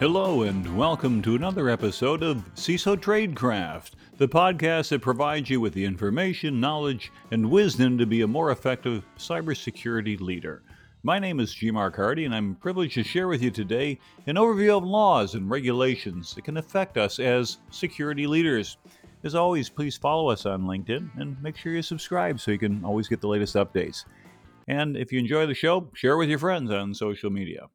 Hello, and welcome to another episode of CISO Tradecraft, the podcast that provides you with the information, knowledge, and wisdom to be a more effective cybersecurity leader. My name is G. Mark Hardy, and I'm privileged to share with you today an overview of laws and regulations that can affect us as security leaders. As always, please follow us on LinkedIn and make sure you subscribe so you can always get the latest updates. And if you enjoy the show, share with your friends on social media.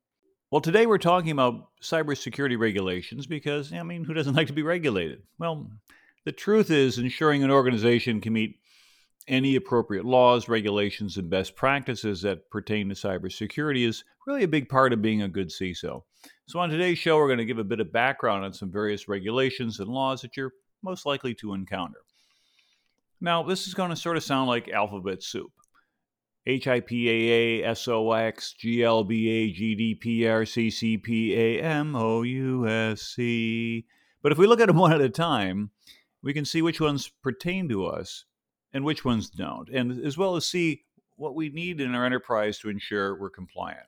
Well, today we're talking about cybersecurity regulations because, I mean, who doesn't like to be regulated? Well, the truth is, ensuring an organization can meet any appropriate laws, regulations, and best practices that pertain to cybersecurity is really a big part of being a good CISO. So, on today's show, we're going to give a bit of background on some various regulations and laws that you're most likely to encounter. Now, this is going to sort of sound like alphabet soup. HIPAA. But if we look at them one at a time, we can see which ones pertain to us and which ones don't, and as well as see what we need in our enterprise to ensure we're compliant.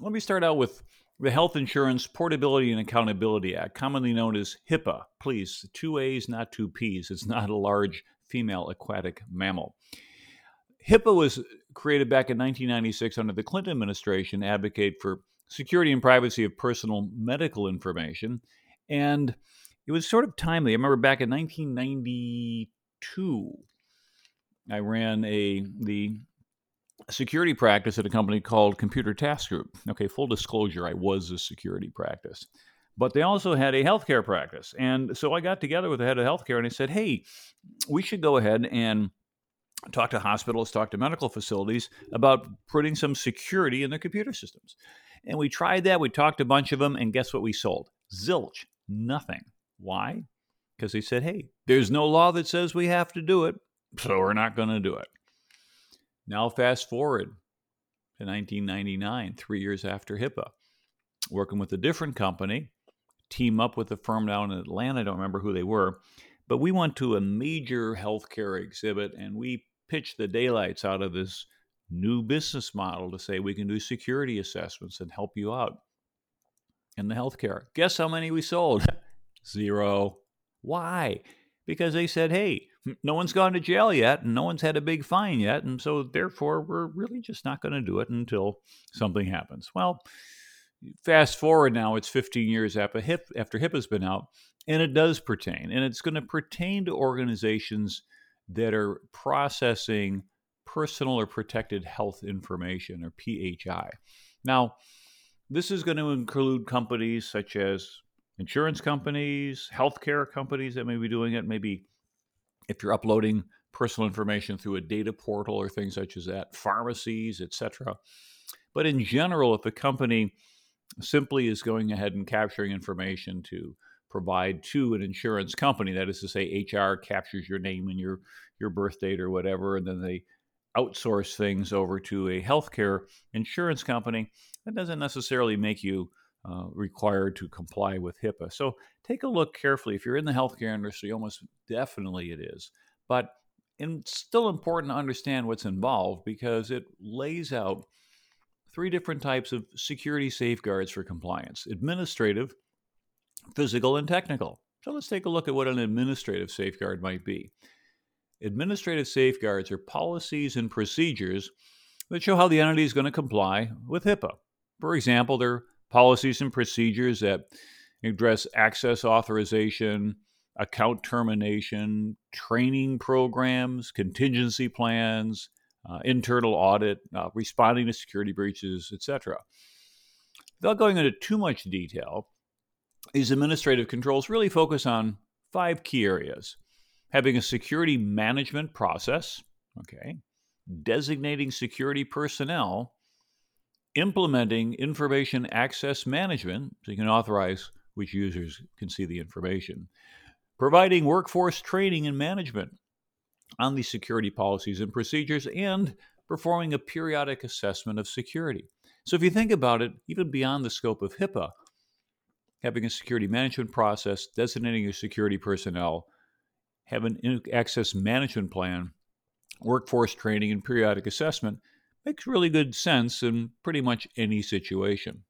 Let me start out with the Health Insurance Portability and Accountability Act, commonly known as HIPAA. Please, two A's, not two P's. It's not a large female aquatic mammal. HIPAA was created back in 1996 under the Clinton administration, advocate for security and privacy of personal medical information, and it was sort of timely. I remember back in 1992, I ran a the security practice at a company called Computer Task Group. Okay, full disclosure, I was a security practice. But they also had a healthcare practice. And so I got together with the head of healthcare and I said, hey, we should go ahead and talk to hospitals, talk to medical facilities about putting some security in their computer systems. And we tried that. We talked to a bunch of them, and guess what we sold? Zilch, nothing. Why? Because they said, hey, there's no law that says we have to do it, so we're not going to do it. Now, fast forward to 1999, three years after HIPAA, working with a different company, team up with a firm down in Atlanta. I don't remember who they were, but we went to a major healthcare exhibit and we pitched the daylights out of this new business model to say we can do security assessments and help you out in the healthcare. Guess how many we sold? Zero. Why? Because they said, hey, no one's gone to jail yet and no one's had a big fine yet. And so, therefore, we're really just not going to do it until something happens. Well, fast forward now, it's 15 years after HIP, after HIP has been out, and it does pertain. And it's going to pertain to organizations that are processing personal or protected health information or PHI. Now, this is going to include companies such as insurance companies, healthcare companies that may be doing it, maybe if you're uploading personal information through a data portal or things such as that, pharmacies, etc. But in general, if a company simply is going ahead and capturing information to provide to an insurance company, that is to say, HR captures your name and your your birth date or whatever, and then they outsource things over to a healthcare insurance company, that doesn't necessarily make you uh, required to comply with HIPAA. So take a look carefully. If you're in the healthcare industry, almost definitely it is. But it's still important to understand what's involved because it lays out three different types of security safeguards for compliance administrative, physical, and technical. So let's take a look at what an administrative safeguard might be. Administrative safeguards are policies and procedures that show how the entity is going to comply with HIPAA. For example, there are policies and procedures that address access authorization, account termination, training programs, contingency plans, uh, internal audit, uh, responding to security breaches, etc. Without going into too much detail, these administrative controls really focus on five key areas having a security management process, okay, designating security personnel implementing information access management, so you can authorize which users can see the information, providing workforce training and management on these security policies and procedures, and performing a periodic assessment of security. So, if you think about it, even beyond the scope of HIPAA, having a security management process, designating your security personnel, having an access management plan, workforce training, and periodic assessment makes really good sense in pretty much any situation.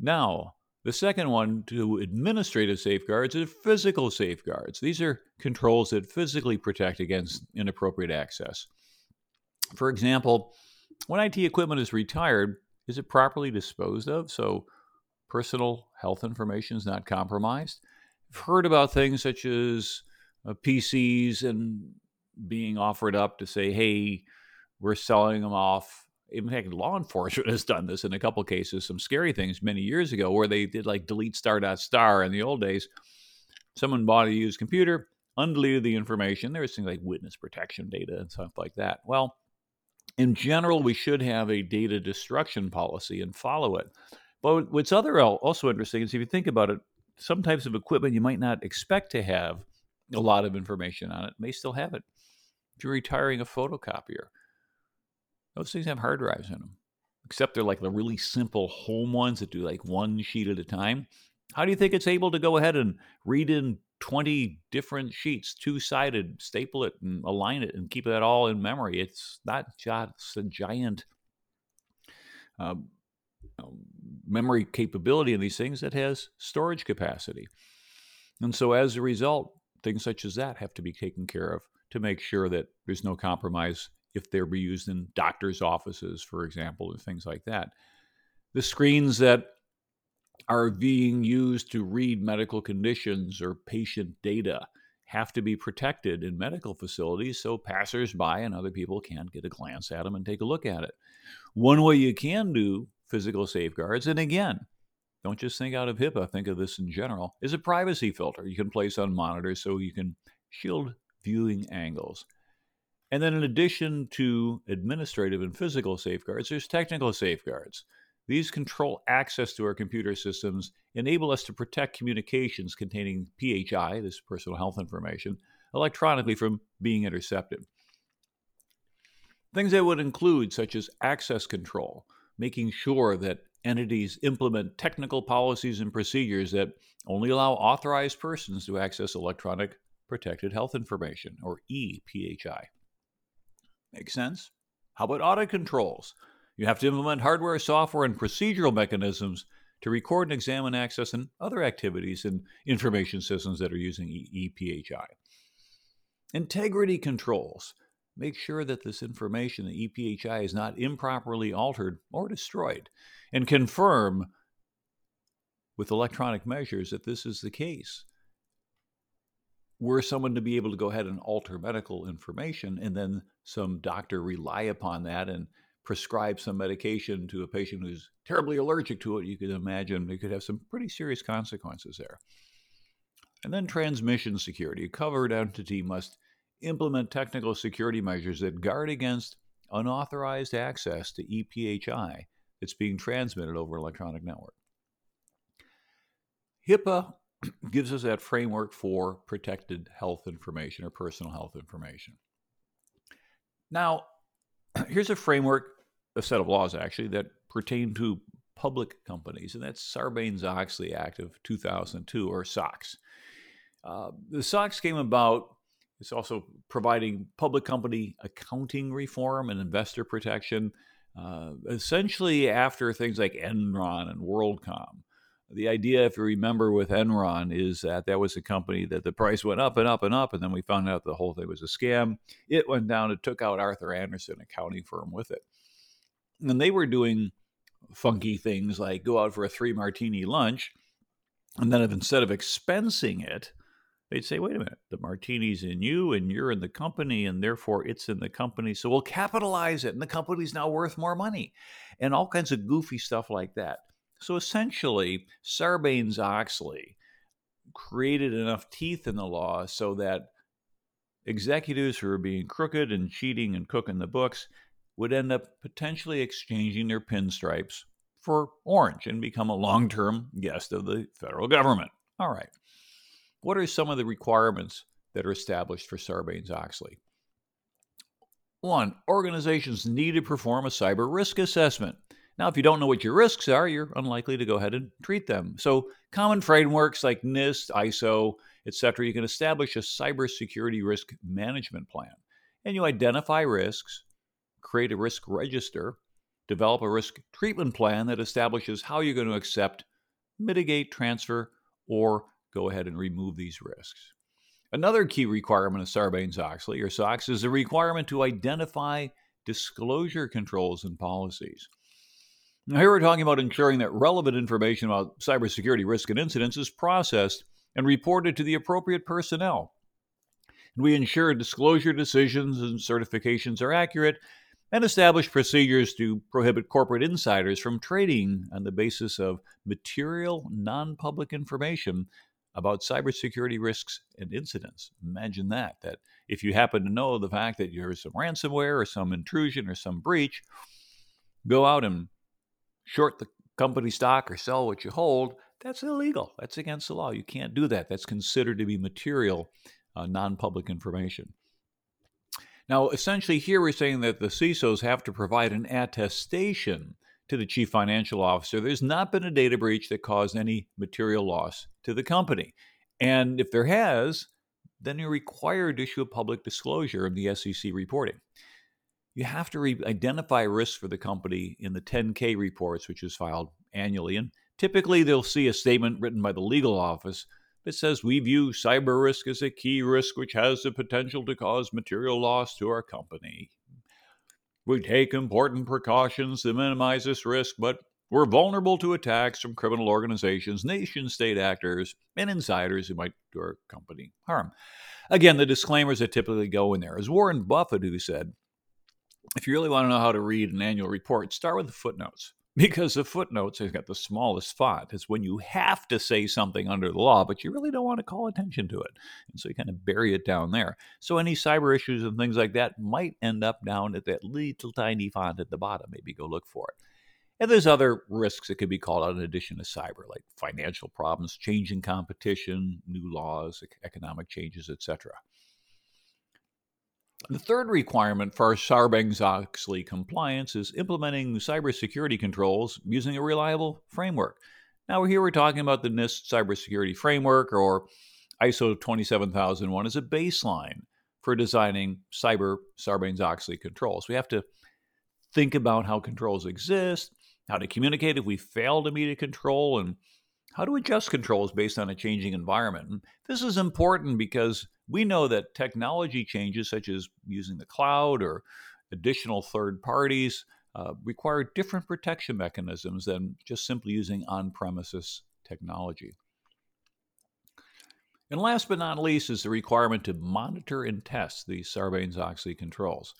Now, the second one to administrative safeguards is physical safeguards. These are controls that physically protect against inappropriate access. For example, when IT equipment is retired, is it properly disposed of so personal health information is not compromised? I've heard about things such as uh, PCs and being offered up to say, hey, we're selling them off in fact, law enforcement has done this in a couple cases. Some scary things many years ago where they did like delete star dot star in the old days. Someone bought a used computer, undeleted the information. There was things like witness protection data and stuff like that. Well, in general, we should have a data destruction policy and follow it. But what's other also interesting is if you think about it, some types of equipment you might not expect to have a lot of information on it may still have it. If you're retiring a photocopier, those things have hard drives in them, except they're like the really simple home ones that do like one sheet at a time. How do you think it's able to go ahead and read in 20 different sheets, two sided, staple it and align it and keep that all in memory? It's not just a giant uh, Um, memory capability in these things that has storage capacity. And so as a result, things such as that have to be taken care of to make sure that there's no compromise if they're be used in doctors' offices, for example, and things like that. The screens that are being used to read medical conditions or patient data have to be protected in medical facilities so passersby and other people can't get a glance at them and take a look at it. One way you can do physical safeguards, and again, don't just think out of HIPAA, think of this in general, is a privacy filter you can place on monitors so you can shield viewing angles. And then, in addition to administrative and physical safeguards, there's technical safeguards. These control access to our computer systems, enable us to protect communications containing PHI, this personal health information, electronically from being intercepted. Things that would include, such as access control, making sure that entities implement technical policies and procedures that only allow authorized persons to access electronic protected health information, or ePHI. Makes sense? How about audit controls? You have to implement hardware, software, and procedural mechanisms to record and examine access and other activities in information systems that are using ePHI. Integrity controls. Make sure that this information, the ePHI, is not improperly altered or destroyed, and confirm with electronic measures that this is the case were someone to be able to go ahead and alter medical information and then some doctor rely upon that and prescribe some medication to a patient who's terribly allergic to it, you could imagine it could have some pretty serious consequences there. And then transmission security. A covered entity must implement technical security measures that guard against unauthorized access to ePHI that's being transmitted over electronic network. HIPAA gives us that framework for protected health information or personal health information. Now, here's a framework, a set of laws actually, that pertain to public companies, and that's Sarbanes Oxley Act of 2002, or SOX. Uh, the SOX came about, it's also providing public company accounting reform and investor protection, uh, essentially after things like Enron and WorldCom. The idea, if you remember, with Enron is that that was a company that the price went up and up and up, and then we found out the whole thing was a scam. It went down It took out Arthur Andersen, accounting firm, with it. And they were doing funky things like go out for a three martini lunch, and then if instead of expensing it, they'd say, wait a minute, the martini's in you and you're in the company, and therefore it's in the company. So we'll capitalize it, and the company's now worth more money, and all kinds of goofy stuff like that. So essentially, Sarbanes Oxley created enough teeth in the law so that executives who are being crooked and cheating and cooking the books would end up potentially exchanging their pinstripes for orange and become a long term guest of the federal government. All right. What are some of the requirements that are established for Sarbanes Oxley? One, organizations need to perform a cyber risk assessment. Now, if you don't know what your risks are, you're unlikely to go ahead and treat them. So, common frameworks like NIST, ISO, etc., you can establish a cybersecurity risk management plan. And you identify risks, create a risk register, develop a risk treatment plan that establishes how you're going to accept, mitigate, transfer, or go ahead and remove these risks. Another key requirement of Sarbanes Oxley or SOX is the requirement to identify disclosure controls and policies. Now, here we're talking about ensuring that relevant information about cybersecurity risk and incidents is processed and reported to the appropriate personnel. We ensure disclosure decisions and certifications are accurate and establish procedures to prohibit corporate insiders from trading on the basis of material non public information about cybersecurity risks and incidents. Imagine that, that if you happen to know the fact that there's some ransomware or some intrusion or some breach, go out and short the company stock or sell what you hold. That's illegal. That's against the law. You can't do that. That's considered to be material, uh, non public information. Now, essentially, here we're saying that the CISOs have to provide an attestation to the chief financial officer. There's not been a data breach that caused any material loss to the company. And if there has, then you're required to issue a public disclosure in the SEC reporting. You have to re- identify risks for the company in the 10K reports, which is filed annually. And typically, they'll see a statement written by the legal office that says we view cyber risk as a key risk which has the potential to cause material loss to our company. We take important precautions to minimize this risk, but we're vulnerable to attacks from criminal organizations, nation state actors, and insiders who might do our company harm. Again, the disclaimers that typically go in there. As Warren Buffett, who said, if you really want to know how to read an annual report, start with the footnotes because the footnotes has got the smallest font. It's when you have to say something under the law, but you really don't want to call attention to it. And so you kind of bury it down there. So any cyber issues and things like that might end up down at that little tiny font at the bottom. Maybe go look for it. And there's other risks that could be called out in addition to cyber, like financial problems, changing competition, new laws, economic changes, etc. The third requirement for Sarbanes Oxley compliance is implementing cybersecurity controls using a reliable framework. Now, here we're talking about the NIST cybersecurity framework or ISO 27001 as a baseline for designing cyber Sarbanes Oxley controls. We have to think about how controls exist, how to communicate if we fail to meet a control, and how to adjust controls based on a changing environment. This is important because we know that technology changes, such as using the cloud or additional third parties, uh, require different protection mechanisms than just simply using on premises technology. And last but not least is the requirement to monitor and test the Sarbanes Oxley controls.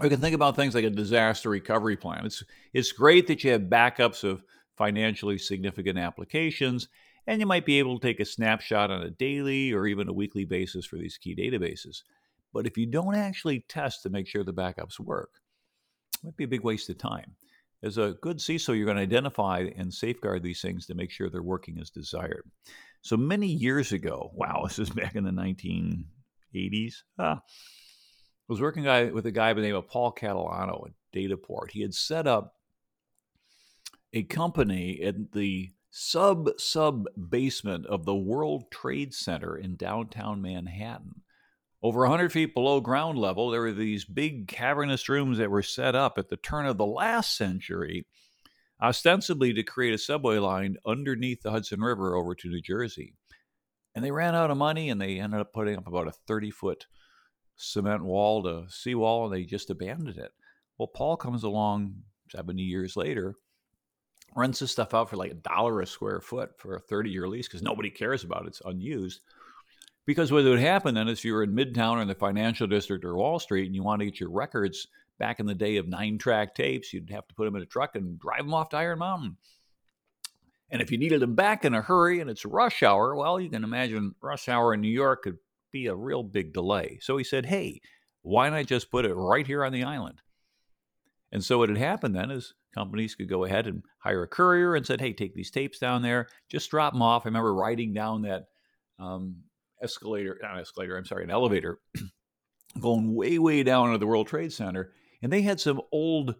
We can think about things like a disaster recovery plan. It's, it's great that you have backups of financially significant applications and you might be able to take a snapshot on a daily or even a weekly basis for these key databases. But if you don't actually test to make sure the backups work, it might be a big waste of time. As a good CISO, you're going to identify and safeguard these things to make sure they're working as desired. So many years ago, wow, this is back in the 1980s, ah, I was working with a guy by the name of Paul Catalano at Dataport. He had set up a company at the sub sub basement of the World Trade Center in downtown Manhattan. Over 100 feet below ground level, there were these big cavernous rooms that were set up at the turn of the last century, ostensibly to create a subway line underneath the Hudson River over to New Jersey. And they ran out of money and they ended up putting up about a 30 foot cement wall to seawall and they just abandoned it. Well, Paul comes along 70 years later rents this stuff out for like a dollar a square foot for a 30 year lease because nobody cares about it. It's unused. Because what would happen then is if you were in Midtown or in the financial district or Wall Street and you want to get your records back in the day of nine track tapes, you'd have to put them in a truck and drive them off to Iron Mountain. And if you needed them back in a hurry and it's rush hour, well, you can imagine rush hour in New York could be a real big delay. So he said, hey, why not just put it right here on the island? And so what had happened then is companies could go ahead and hire a courier and said, "Hey, take these tapes down there, just drop them off." I remember riding down that um, escalator, not escalator, I'm sorry, an elevator, going way, way down into the World Trade Center, and they had some old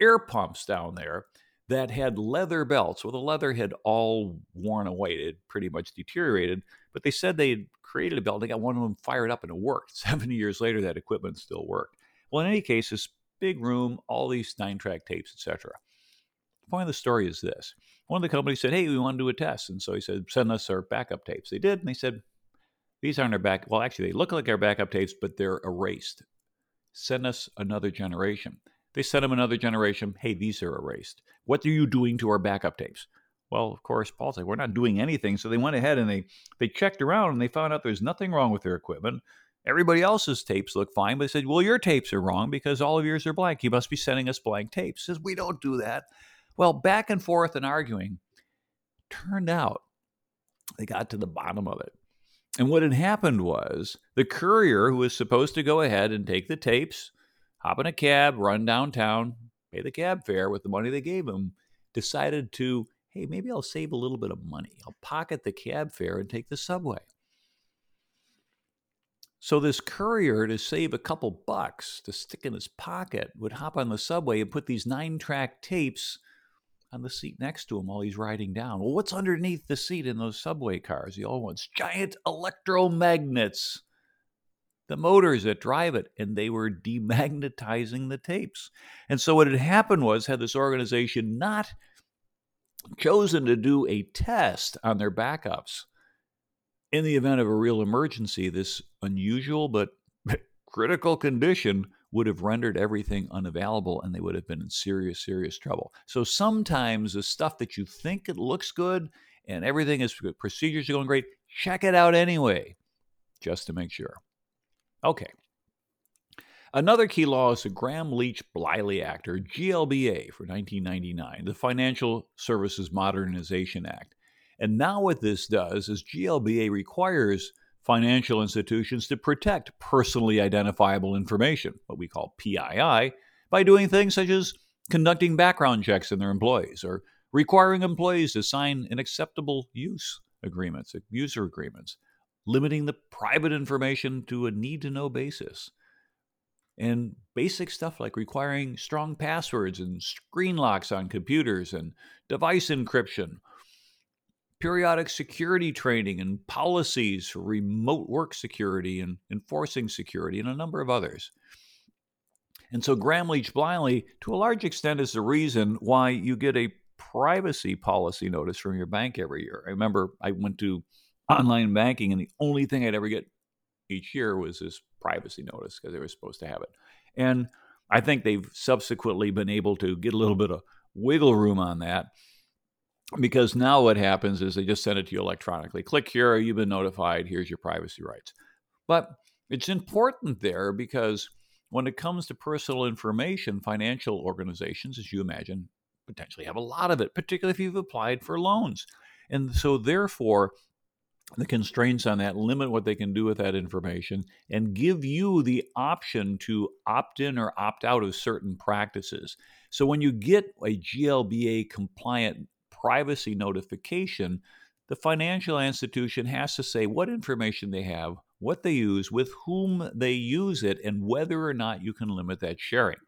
air pumps down there that had leather belts. Well, the leather had all worn away; it pretty much deteriorated. But they said they had created a belt. They got one of them fired up, and it worked. Seventy years later, that equipment still worked. Well, in any case, this big room, all these nine track tapes, etc. The point of the story is this one of the companies said, Hey, we want to do a test. And so he said, Send us our backup tapes. They did. And they said, These aren't our back. Well, actually, they look like our backup tapes, but they're erased. Send us another generation. They sent him another generation. Hey, these are erased. What are you doing to our backup tapes? Well, of course, Paul said, we're not doing anything. So they went ahead and they they checked around and they found out there's nothing wrong with their equipment. Everybody else's tapes look fine, but they said, well, your tapes are wrong because all of yours are blank. You must be sending us blank tapes. Says we don't do that. Well, back and forth and arguing. Turned out they got to the bottom of it. And what had happened was the courier who was supposed to go ahead and take the tapes, hop in a cab, run downtown, pay the cab fare with the money they gave him, decided to hey, maybe I'll save a little bit of money. I'll pocket the cab fare and take the subway. So this courier, to save a couple bucks to stick in his pocket, would hop on the subway and put these nine track tapes on the seat next to him while he's riding down. Well, what's underneath the seat in those subway cars? The old ones, giant electromagnets, the motors that drive it, and they were demagnetizing the tapes. And so what had happened was, had this organization not chosen to do a test on their backups. In the event of a real emergency, this unusual but critical condition would have rendered everything unavailable and they would have been in serious, serious trouble. So sometimes the stuff that you think it looks good and everything is procedures are going great, check it out anyway, just to make sure. Okay. Another key law is the Gramm Leach Bliley Act, or GLBA, for 1999, the Financial Services Modernization Act. And now, what this does is GLBA requires financial institutions to protect personally identifiable information, what we call PII, by doing things such as conducting background checks on their employees or requiring employees to sign an acceptable use agreements, user agreements, limiting the private information to a need to know basis. And basic stuff like requiring strong passwords and screen locks on computers and device encryption, periodic security training and policies for remote work security and enforcing security, and a number of others. And so Gramm Leach Bliley, to a large extent, is the reason why you get a privacy policy notice from your bank every year. I remember I went to online banking, and the only thing I'd ever get each year was this privacy notice because they were supposed to have it. And I think they've subsequently been able to get a little bit of wiggle room on that because now what happens is they just send it to you electronically. Click here, you've been notified, here's your privacy rights. But it's important there because when it comes to personal information, financial organizations, as you imagine, potentially have a lot of it, particularly if you've applied for loans. And so, therefore, the constraints on that limit what they can do with that information and give you the option to opt in or opt out of certain practices. So when you get a GLBA compliant privacy notification, the financial institution has to say what information they have, what they use, with whom they use it, and whether or not you can limit that sharing.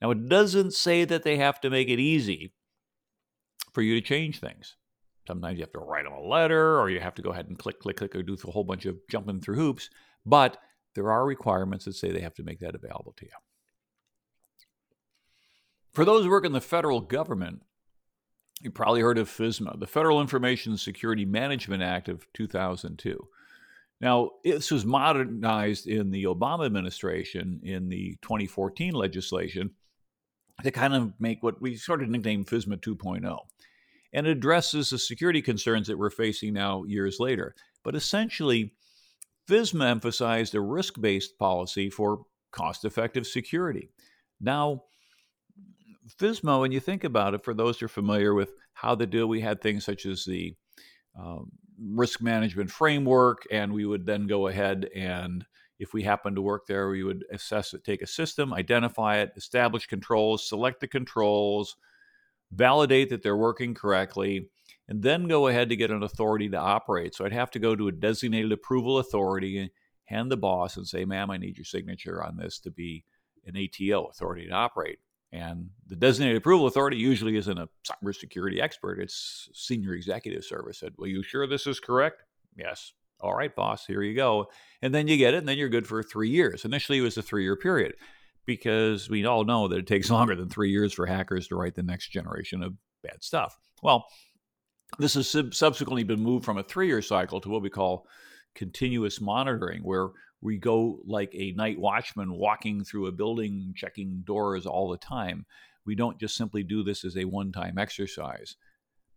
Now, it doesn't say that they have to make it easy for you to change things. Sometimes you have to write them a letter or you have to go ahead and click, click, click, or do a whole bunch of jumping through hoops. But there are requirements that say they have to make that available to you. For those who work in the federal government, you probably heard of FISMA, the Federal Information Security Management Act of 2002. Now, this was modernized in the Obama administration in the 2014 legislation to kind of make what we sort of nicknamed FISMA 2.0 and addresses the security concerns that we're facing now years later. But essentially, FISMA emphasized a risk based policy for cost effective security. Now, FISMA, when you think about it, for those who are familiar with how they do, we had things such as the um, risk management framework, and we would then go ahead and if we happened to work there, we would assess it, take a system, identify it, establish controls, select the controls, validate that they're working correctly, and then go ahead to get an authority to operate. So I'd have to go to a designated approval authority and hand the boss and say, ma'am, I need your signature on this to be an ATO, authority to operate. And the designated approval authority usually isn't a cybersecurity expert, it's senior executive service. Said, Well, you sure this is correct? Yes. All right, boss, here you go. And then you get it, and then you're good for three years. Initially, it was a three year period. because we all know that it takes longer than three years for hackers to write the next generation of bad stuff. Well, this has sub- subsequently been moved from a three year cycle to what we call continuous monitoring, where we go like a night watchman walking through a building, checking doors all the time. We don't just simply do this as a one time exercise,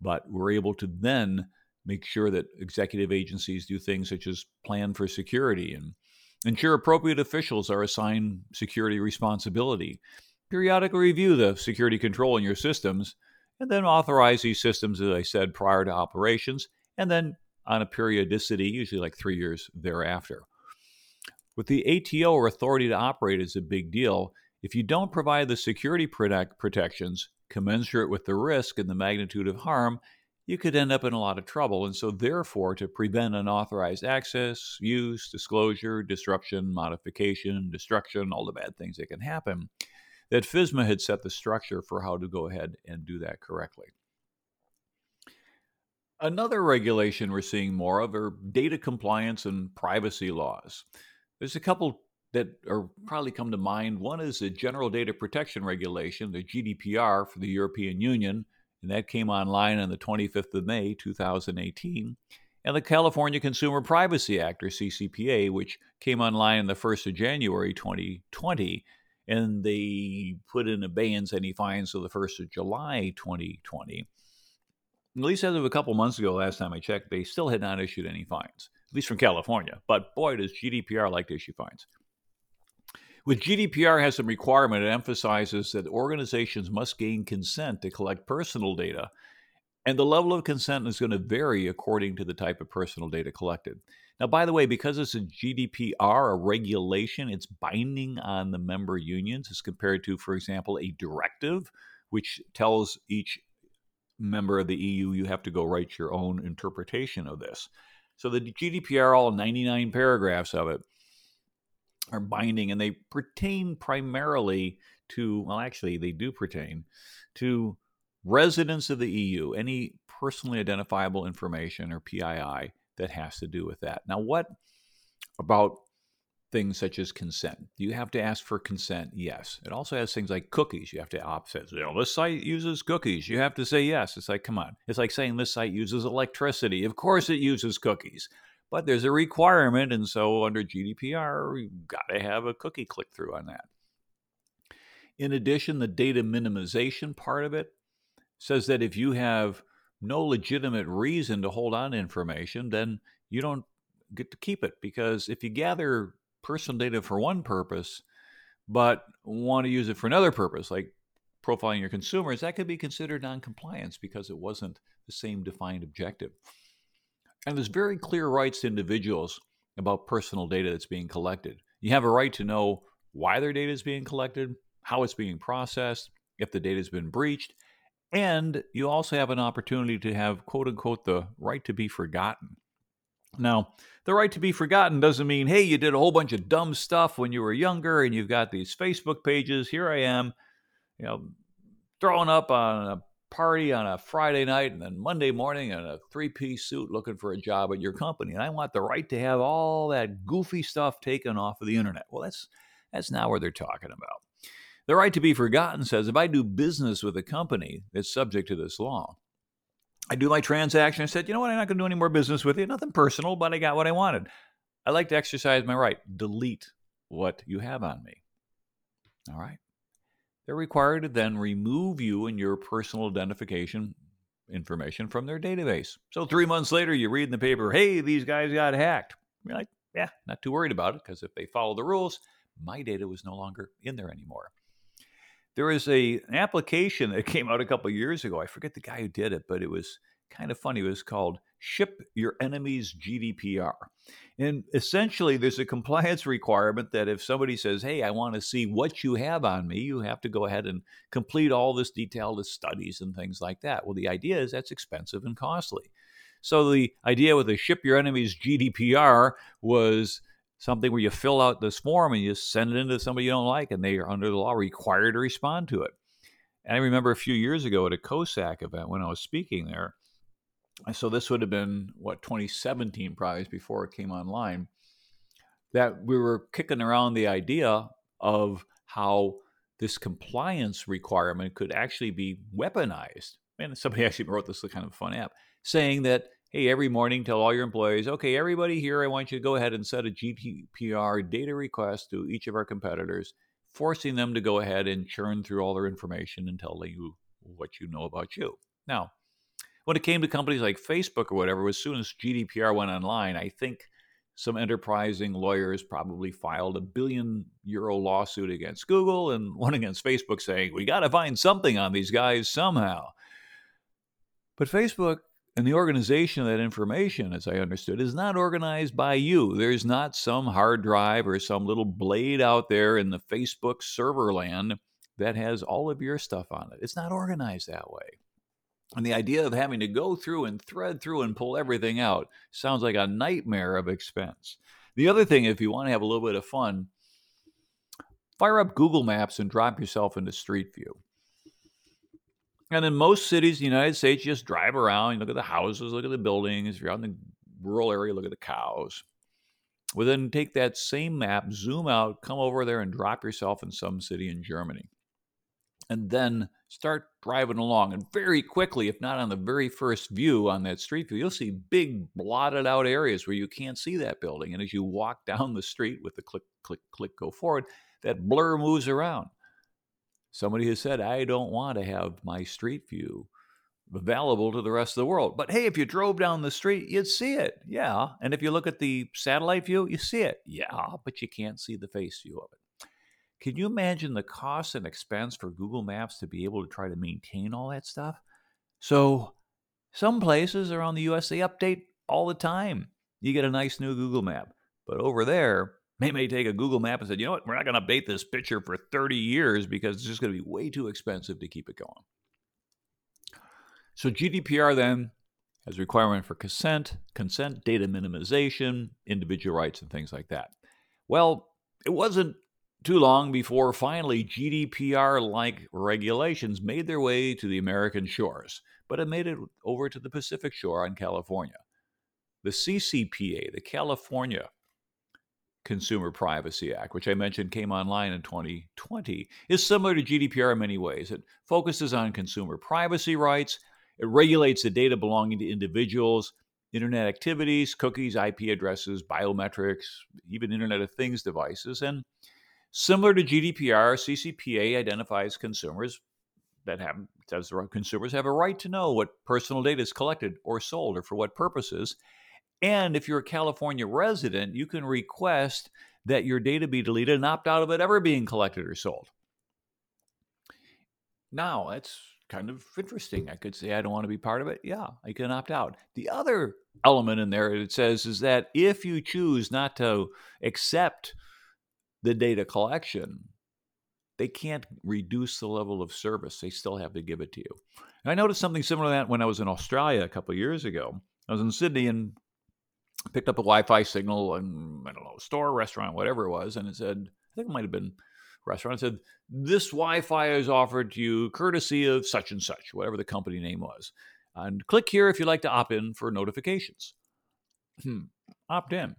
but we're able to then make sure that executive agencies do things such as plan for security and ensure appropriate officials are assigned security responsibility, periodically review the security control in your systems, and then authorize these systems, as I said, prior to operations, and then on a periodicity, usually like three years thereafter. With the ATO or authority to operate is a big deal. If you don't provide the security protect protections commensurate with the risk and the magnitude of harm, you could end up in a lot of trouble. And so, therefore, to prevent unauthorized access, use, disclosure, disruption, modification, destruction, all the bad things that can happen, that FISMA had set the structure for how to go ahead and do that correctly. Another regulation we're seeing more of are data compliance and privacy laws. There's a couple that are probably come to mind. One is the General Data Protection Regulation, the GDPR for the European Union, and that came online on the 25th of May, 2018. And the California Consumer Privacy Act, or CCPA, which came online on the 1st of January 2020, and they put in abeyance any fines to the 1st of July 2020. At least as of a couple months ago, last time I checked, they still had not issued any fines, at least from California. But boy, does GDPR like to issue fines. With GDPR has some requirement, it emphasizes that organizations must gain consent to collect personal data, and the level of consent is going to vary according to the type of personal data collected. Now, by the way, because it's a GDPR, a regulation, it's binding on the member unions as compared to, for example, a directive, which tells each member of the EU you have to go write your own interpretation of this. So the GDPR, all 99 paragraphs of it, are binding and they pertain primarily to, well, actually, they do pertain to residents of the EU, any personally identifiable information or PII that has to do with that. Now, what about things such as consent? Do you have to ask for consent? Yes. It also has things like cookies. You have to opt. Says, you know, this site uses cookies. You have to say yes. It's like, come on. It's like saying this site uses electricity. Of course, it uses cookies but there's a requirement. And so under GDPR, you've got to have a cookie click through on that. In addition, the data minimization part of it says that if you have no legitimate reason to hold on to information, then you don't get to keep it. Because if you gather personal data for one purpose, but want to use it for another purpose, like profiling your consumers, that could be considered non-compliance because it wasn't the same defined objective. And there's very clear rights to individuals about personal data that's being collected. You have a right to know why their data is being collected, how it's being processed, if the data has been breached, and you also have an opportunity to have, quote unquote, the right to be forgotten. Now, the right to be forgotten doesn't mean, hey, you did a whole bunch of dumb stuff when you were younger and you've got these Facebook pages. Here I am, you know, throwing up on a party on a Friday night and then Monday morning in a three piece suit looking for a job at your company. And I want the right to have all that goofy stuff taken off of the internet. Well, that's, that's not what they're talking about. The right to be forgotten says if I do business with a company that's subject to this law, I do my transaction. I said, you know what? I'm not going to do any more business with you. Nothing personal, but I got what I wanted. I like to exercise my right. Delete what you have on me. All right they're required to then remove you and your personal identification information from their database. So three months later, you read in the paper, hey, these guys got hacked. You're like, yeah, not too worried about it because if they follow the rules, my data was no longer in there anymore. There is a an application that came out a couple years ago. I forget the guy who did it, but it was kind of funny. It was called Ship Your Enemies GDPR. And essentially, there's a compliance requirement that if somebody says, Hey, I want to see what you have on me, you have to go ahead and complete all this detailed studies and things like that. Well, the idea is that's expensive and costly. So the idea with the Ship Your Enemies GDPR was something where you fill out this form and you send it into somebody you don't like, and they are under the law required to respond to it. And I remember a few years ago at a COSAC event when I was speaking there, so this would have been what 2017 probably before it came online that we were kicking around the idea of how this compliance requirement could actually be weaponized. And somebody actually wrote this kind of fun app saying that, hey, every morning tell all your employees, okay, everybody here, I want you to go ahead and set a GDPR data request to each of our competitors, forcing them to go ahead and churn through all their information and tell you what you know about you. Now, when it came to companies like Facebook or whatever, as soon as GDPR went online, I think some enterprising lawyers probably filed a billion euro lawsuit against Google and one against Facebook saying, we got to find something on these guys somehow. But Facebook and the organization of that information, as I understood, is not organized by you. There's not some hard drive or some little blade out there in the Facebook server land that has all of your stuff on it. It's not organized that way. And the idea of having to go through and thread through and pull everything out sounds like a nightmare of expense. The other thing, if you want to have a little bit of fun, fire up Google Maps and drop yourself into Street View. And in most cities in the United States, you just drive around, look at the houses, look at the buildings. If you're out in the rural area, look at the cows. Well, then take that same map, zoom out, come over there, and drop yourself in some city in Germany and then start driving along. And very quickly, if not on the very first view on that street view, you'll see big blotted out areas where you can't see that building. And as you walk down the street with the click, click, click, go forward, that blur moves around. Somebody has said, I don't want to have my street view available to the rest of the world. But hey, if you drove down the street, you'd see it. Yeah. And if you look at the satellite view, you see it. Yeah. But you can't see the face view of it. Can you imagine the cost and expense for Google Maps to be able to try to maintain all that stuff? So, some places around the US they update all the time. You get a nice new Google Map. But over there, they may take a Google Map and said, you know what, we're not going to update this picture for 30 years because it's just going to be way too expensive to keep it going. So GDPR then has requirement for consent, consent, data minimization, individual rights, and things like that. Well, it wasn't too long before finally GDPR like regulations made their way to the American shores, but it made it over to the Pacific shore in California. The CCPA, the California Consumer Privacy Act, which I mentioned came online in 2020, is similar to GDPR in many ways. It focuses on consumer privacy rights, it regulates the data belonging to individuals, internet activities, cookies, IP addresses, biometrics, even Internet of Things devices, and Similar to GDPR, CCPA identifies consumers that have says consumers have a right to know what personal data is collected or sold or for what purposes. And if you're a California resident, you can request that your data be deleted and opt out of it ever being collected or sold. Now, that's kind of interesting. I could say I don't want to be part of it. Yeah, I can opt out. The other element in there it says is that if you choose not to accept the data collection, they can't reduce the level of service. They still have to give it to you. And I noticed something similar to that when I was in Australia a couple of years ago. I was in Sydney and picked up a Wi-Fi signal and I don't know, store, restaurant, whatever it was, and it said, I think it might have been restaurant. It said, This Wi-Fi is offered to you courtesy of such and such, whatever the company name was. And click here if you'd like to opt in for notifications. Hmm. Opt in.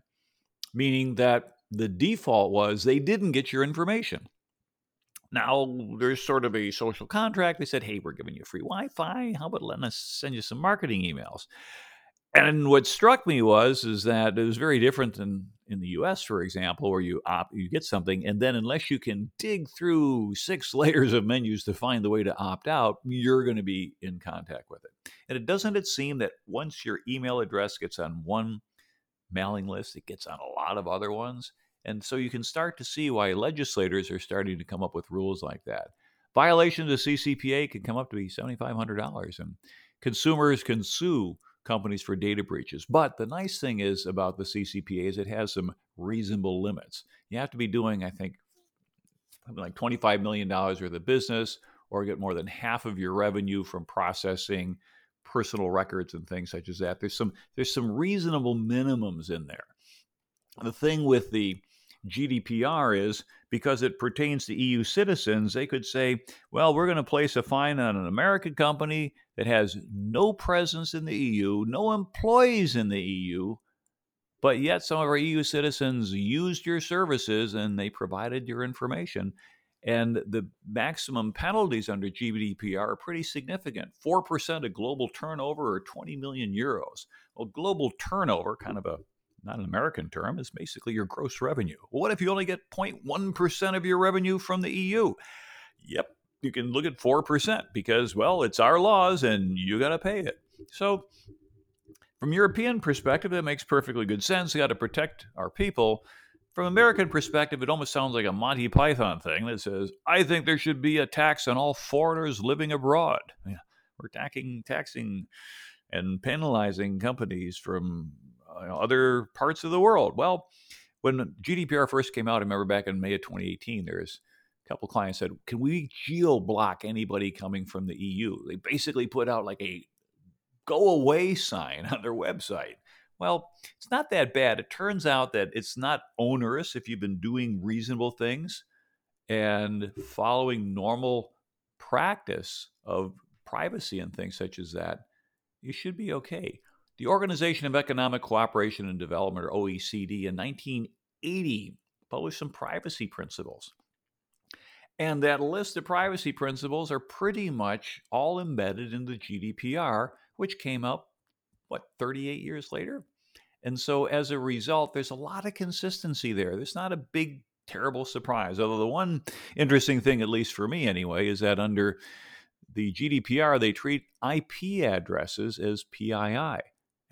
Meaning that the default was they didn't get your information. Now there's sort of a social contract. They said, hey, we're giving you free Wi Fi. How about letting us send you some marketing emails? And what struck me was is that it was very different than in the U.S., for example, where you opt, you get something, and then unless you can dig through six layers of menus to find the way to opt out, you're going to be in contact with it. And it doesn't it seem that once your email address gets on one mailing list, it gets on a lot of other ones. And so you can start to see why legislators are starting to come up with rules like that. Violations of CCPA can come up to be $7,500, and consumers can sue companies for data breaches. But the nice thing is about the CCPA is it has some reasonable limits. You have to be doing, I think, like $25 million worth of business or get more than half of your revenue from processing personal records and things such as that. There's some there's some reasonable minimums in there. The thing with the GDPR is because it pertains to EU citizens, they could say, well, we're going to place a fine on an American company that has no presence in the EU, no employees in the EU, but yet some of our EU citizens used your services and they provided your information. And the maximum penalties under GDPR are pretty significant 4% of global turnover or 20 million euros. Well, global turnover, kind of a not an American term, is basically your gross revenue. What if you only get 0.1% of your revenue from the EU? Yep, you can look at 4% because, well, it's our laws and you got to pay it. So, from European perspective, that makes perfectly good sense. We got to protect our people. From American perspective, it almost sounds like a Monty Python thing that says, "I think there should be a tax on all foreigners living abroad." Yeah, we're taxing, taxing, and penalizing companies from uh, other parts of the world. Well, when GDPR first came out, I remember back in May of 2018, there's a couple clients said, "Can we geo block anybody coming from the EU?" They basically put out like a go away sign on their website. Well, it's not that bad. It turns out that it's not onerous if you've been doing reasonable things and following normal practice of privacy and things such as that. You should be okay. The Organization of Economic Cooperation and Development, or OECD, in 1980 published some privacy principles. And that list of privacy principles are pretty much all embedded in the GDPR, which came up, what, 38 years later? And so as a result, there's a lot of consistency there. There's not a big, terrible surprise. Although the one interesting thing, at least for me anyway, is that under the GDPR, they treat IP addresses as PII.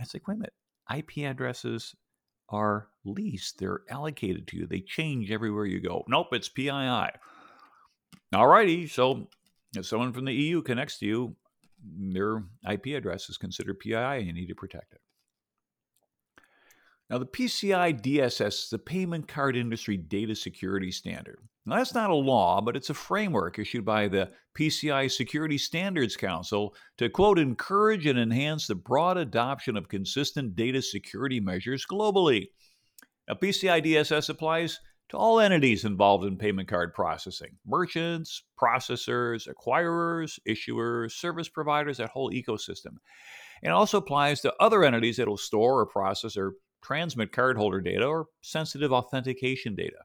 It's like, wait a minute, IP addresses are leased, they're allocated to you, they change everywhere you go. Nope, it's PII. All righty, so if someone from the EU connects to you, their IP address is considered PII and you need to protect it. Now, the PCI DSS is the Payment Card Industry Data Security Standard. Now, that's not a law, but it's a framework issued by the PCI Security Standards Council to, quote, encourage and enhance the broad adoption of consistent data security measures globally. Now, PCI DSS applies to all entities involved in payment card processing merchants, processors, acquirers, issuers, service providers, that whole ecosystem. It also applies to other entities that will store or process or transmit cardholder data or sensitive authentication data.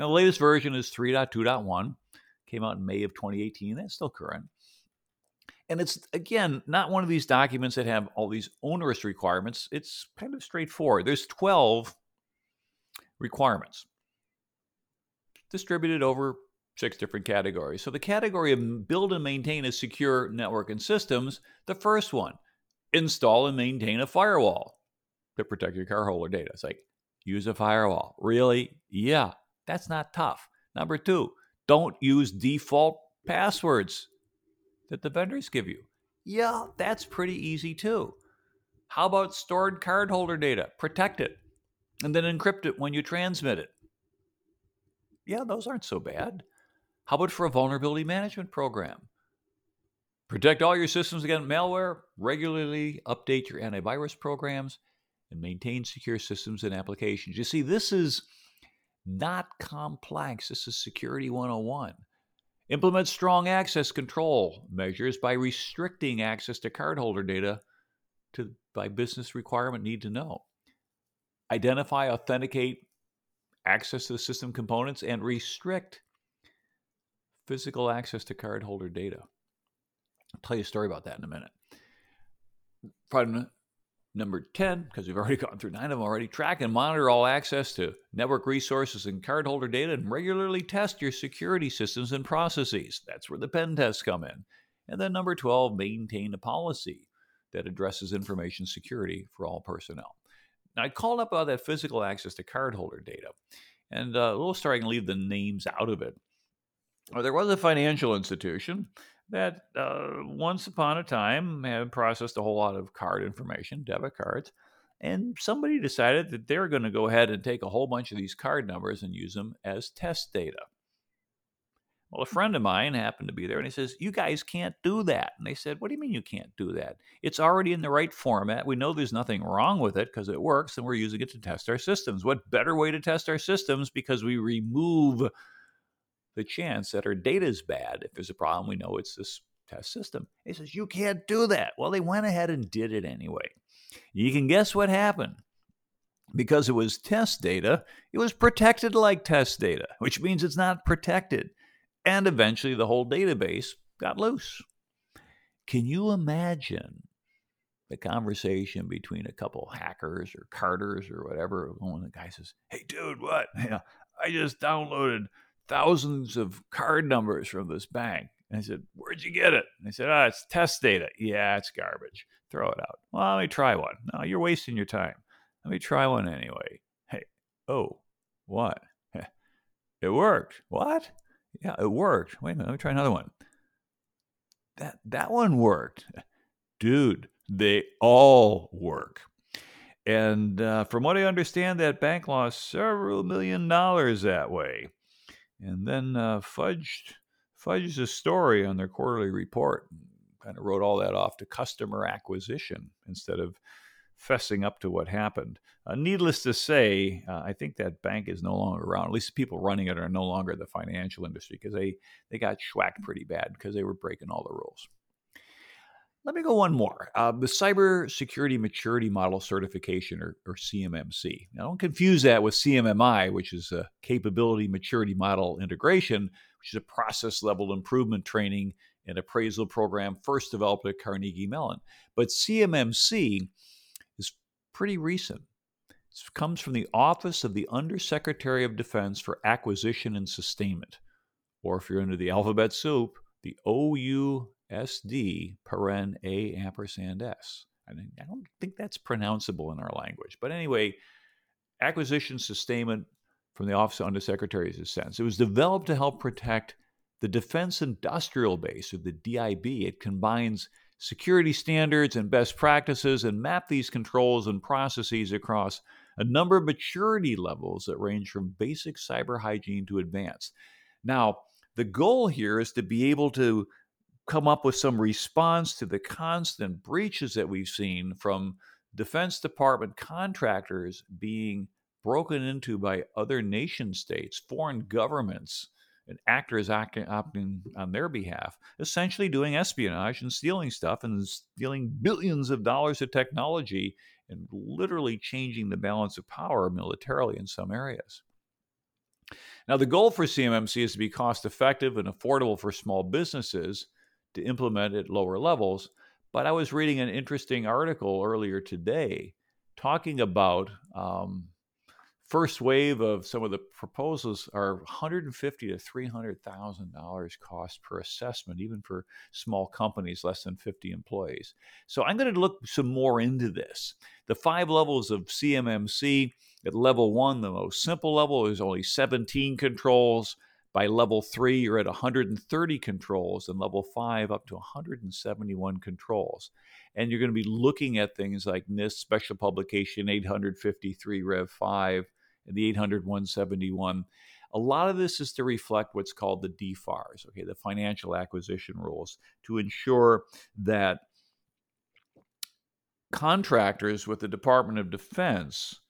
Now, the latest version is 3.2.1, came out in May of 2018. That's still current. And it's, again, not one of these documents that have all these onerous requirements. It's kind of straightforward. There's 12 requirements distributed over six different categories. So the category of build and maintain a secure network and systems, the first one, install and maintain a firewall to protect your cardholder data. It's like, use a firewall. Really? Yeah, that's not tough. Number two, don't use default passwords that the vendors give you. Yeah, that's pretty easy too. How about stored cardholder data? Protect it and then encrypt it when you transmit it yeah, those aren't so bad. How about for a vulnerability management program? Protect all your systems against malware, regularly update your antivirus programs, and maintain secure systems and applications. You see, this is not complex. This is Security 101. Implement strong access control measures by restricting access to cardholder data to by business requirement need to know. Identify, authenticate, access to the system components and restrict physical access to cardholder data. I'll tell you a story about that in a minute. Problem number 10, because we've already gone through nine of them already, track and monitor all access to network resources and cardholder data and regularly test your security systems and processes. That's where the pen tests come in. And then number 12, maintain a policy that addresses information security for all personnel. Now, I called up uh, that physical access to cardholder data, and uh, a little story I can leave the names out of it. Well, there was a financial institution that uh, once upon a time had processed a whole lot of card information, debit cards, and somebody decided that they were going to go ahead and take a whole bunch of these card numbers and use them as test data. Well, a friend of mine happened to be there and he says, You guys can't do that. And they said, What do you mean you can't do that? It's already in the right format. We know there's nothing wrong with it because it works and we're using it to test our systems. What better way to test our systems because we remove the chance that our data is bad? If there's a problem, we know it's this test system. He says, You can't do that. Well, they went ahead and did it anyway. You can guess what happened because it was test data, it was protected like test data, which means it's not protected and eventually the whole database got loose. Can you imagine the conversation between a couple hackers or carders or whatever? One of the guy says, Hey, dude, what? I just downloaded thousands of card numbers from this bank. And I said, Where'd you get it? And they said, Ah, oh, it's test data. Yeah, it's garbage. Throw it out. Well, let me try one. No, you're wasting your time. Let me try one anyway. Hey, oh, what? It worked. What? Yeah, it worked. Wait a minute, let me try another one. That that one worked. Dude, they all work. And uh, from what I understand, that bank lost several million dollars that way. And then uh, fudged fudged a story on their quarterly report. And kind of wrote all that off to customer acquisition instead of fessing up to what happened. Uh, needless to say, uh, I think that bank is no longer around. At least the people running it are no longer the financial industry because they, they got schwacked pretty bad because they were breaking all the rules. Let me go one more. Uh, the Cyber Security Maturity Model Certification, or, or CMMC. Now, don't confuse that with CMMI, which is a Capability Maturity Model Integration, which is a process level improvement training and appraisal program first developed at Carnegie Mellon. But CMMC is pretty recent. It comes from the Office of the Undersecretary of Defense for Acquisition and Sustainment, or if you're into the alphabet soup, the OUSD paren A ampersand S. I, mean, I don't think that's pronounceable in our language. But anyway, acquisition sustainment from the Office of Undersecretary of Defense. It was developed to help protect the Defense Industrial Base, or the DIB. It combines security standards and best practices and map these controls and processes across a number of maturity levels that range from basic cyber hygiene to advanced. Now, the goal here is to be able to come up with some response to the constant breaches that we've seen from Defense Department contractors being broken into by other nation states, foreign governments, and actors acting, acting on their behalf, essentially doing espionage and stealing stuff and stealing billions of dollars of technology and literally changing the balance of power militarily in some areas. Now, the goal for CMMC is to be cost effective and affordable for small businesses to implement at lower levels. But I was reading an interesting article earlier today talking about um, first wave of some of the proposals are 150 to 300 thousand dollars cost per assessment even for small companies less than 50 employees so i'm going to look some more into this the five levels of cmmc at level one the most simple level is only 17 controls by level three you're at 130 controls and level five up to 171 controls and you're going to be looking at things like NIST Special Publication 853 Rev 5, and the 800 171. A lot of this is to reflect what's called the DFARS, okay, the financial acquisition rules, to ensure that contractors with the Department of Defense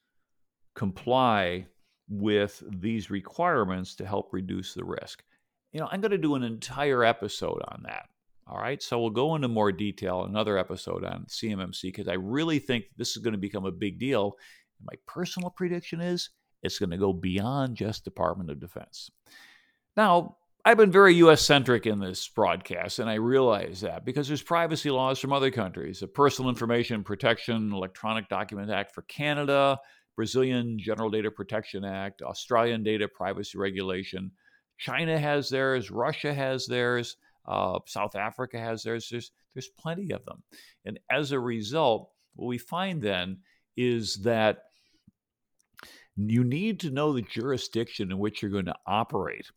comply with these requirements to help reduce the risk. You know, I'm going to do an entire episode on that. All right. So we'll go into more detail in another episode on CMMC because I really think this is going to become a big deal. My personal prediction is it's going to go beyond just Department of Defense. Now, I've been very US centric in this broadcast, and I realize that because there's privacy laws from other countries the Personal Information Protection Electronic Document Act for Canada, Brazilian General Data Protection Act, Australian Data Privacy Regulation. China has theirs, Russia has theirs, uh, South Africa has theirs. There's, there's plenty of them. And as a result, what we find then is that you need to know the jurisdiction in which you're going to operate.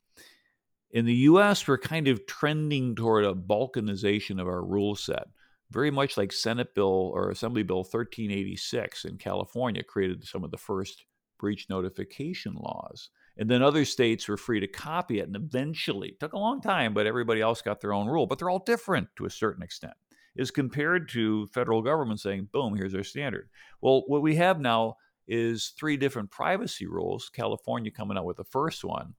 In the US, we're kind of trending toward a balkanization of our rule set, very much like Senate Bill or Assembly Bill 1386 in California created some of the first breach notification laws. And then other states were free to copy it. And eventually, it took a long time, but everybody else got their own rule. But they're all different to a certain extent, as compared to federal government saying, boom, here's our standard. Well, what we have now is three different privacy rules, California coming out with the first one.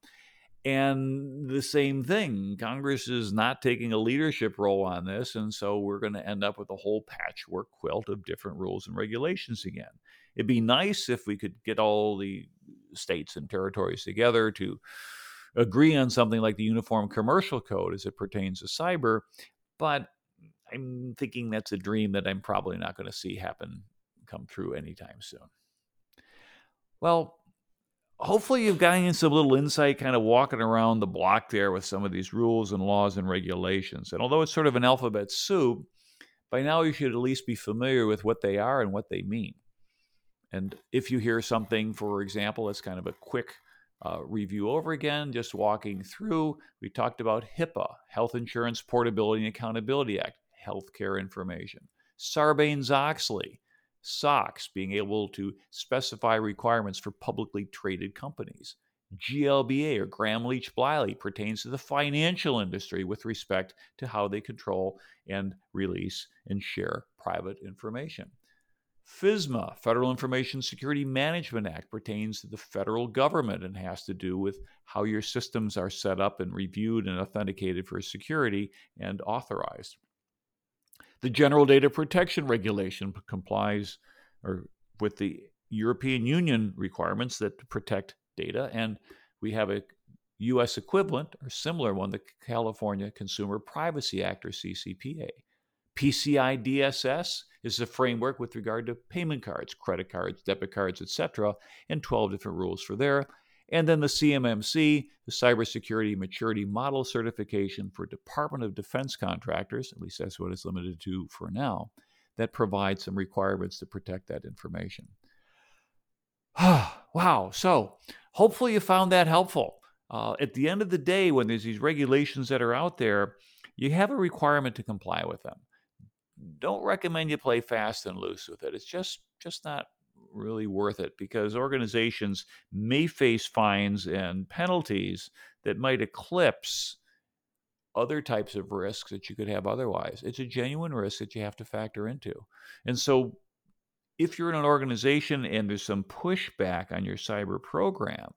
And the same thing, Congress is not taking a leadership role on this. And so we're going to end up with a whole patchwork quilt of different rules and regulations again. It'd be nice if we could get all the states and territories together to agree on something like the Uniform Commercial Code as it pertains to cyber, but I'm thinking that's a dream that I'm probably not going to see happen come true anytime soon. Well, hopefully you've gotten some little insight kind of walking around the block there with some of these rules and laws and regulations. And although it's sort of an alphabet soup, by now you should at least be familiar with what they are and what they mean. And if you hear something, for example, it's kind of a quick uh, review over again, just walking through, we talked about HIPAA, Health Insurance Portability and Accountability Act, healthcare information. Sarbanes Oxley, SOX, being able to specify requirements for publicly traded companies. GLBA or Gramm Leach Bliley pertains to the financial industry with respect to how they control and release and share private information. FISMA, Federal Information Security Management Act, pertains to the federal government and has to do with how your systems are set up and reviewed and authenticated for security and authorized. The General Data Protection Regulation complies or with the European Union requirements that protect data, and we have a U.S. equivalent or similar one, the California Consumer Privacy Act or CCPA. PCI DSS is a framework with regard to payment cards, credit cards, debit cards, etc., and 12 different rules for there. And then the CMMC, the Cybersecurity Maturity Model Certification for Department of Defense contractors, at least that's what it's limited to for now, that provides some requirements to protect that information. wow. So hopefully you found that helpful. Uh, at the end of the day, when there's these regulations that are out there, you have a requirement to comply with them. Don't recommend you play fast and loose with it. It's just just not really worth it because organizations may face fines and penalties that might eclipse other types of risks that you could have otherwise. It's a genuine risk that you have to factor into. And so if you're in an organization and there's some pushback on your cyber program,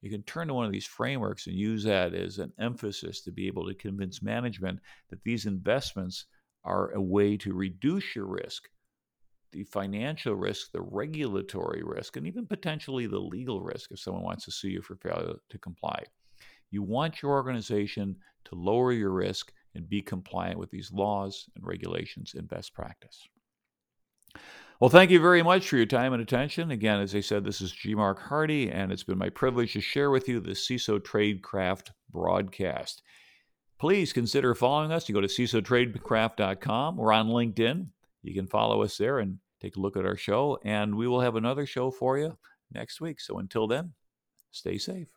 you can turn to one of these frameworks and use that as an emphasis to be able to convince management that these investments are a way to reduce your risk the financial risk, the regulatory risk, and even potentially the legal risk if someone wants to sue you for failure to comply. You want your organization to lower your risk and be compliant with these laws and regulations and best practice. Well, thank you very much for your time and attention. Again, as I said, this is G. Mark Hardy, and it's been my privilege to share with you the CISO Tradecraft broadcast. Please consider following us. You go to CISOTradecraft.com. We're on LinkedIn. You can follow us there and take a look at our show, and we will have another show for you next week. So until then, stay safe.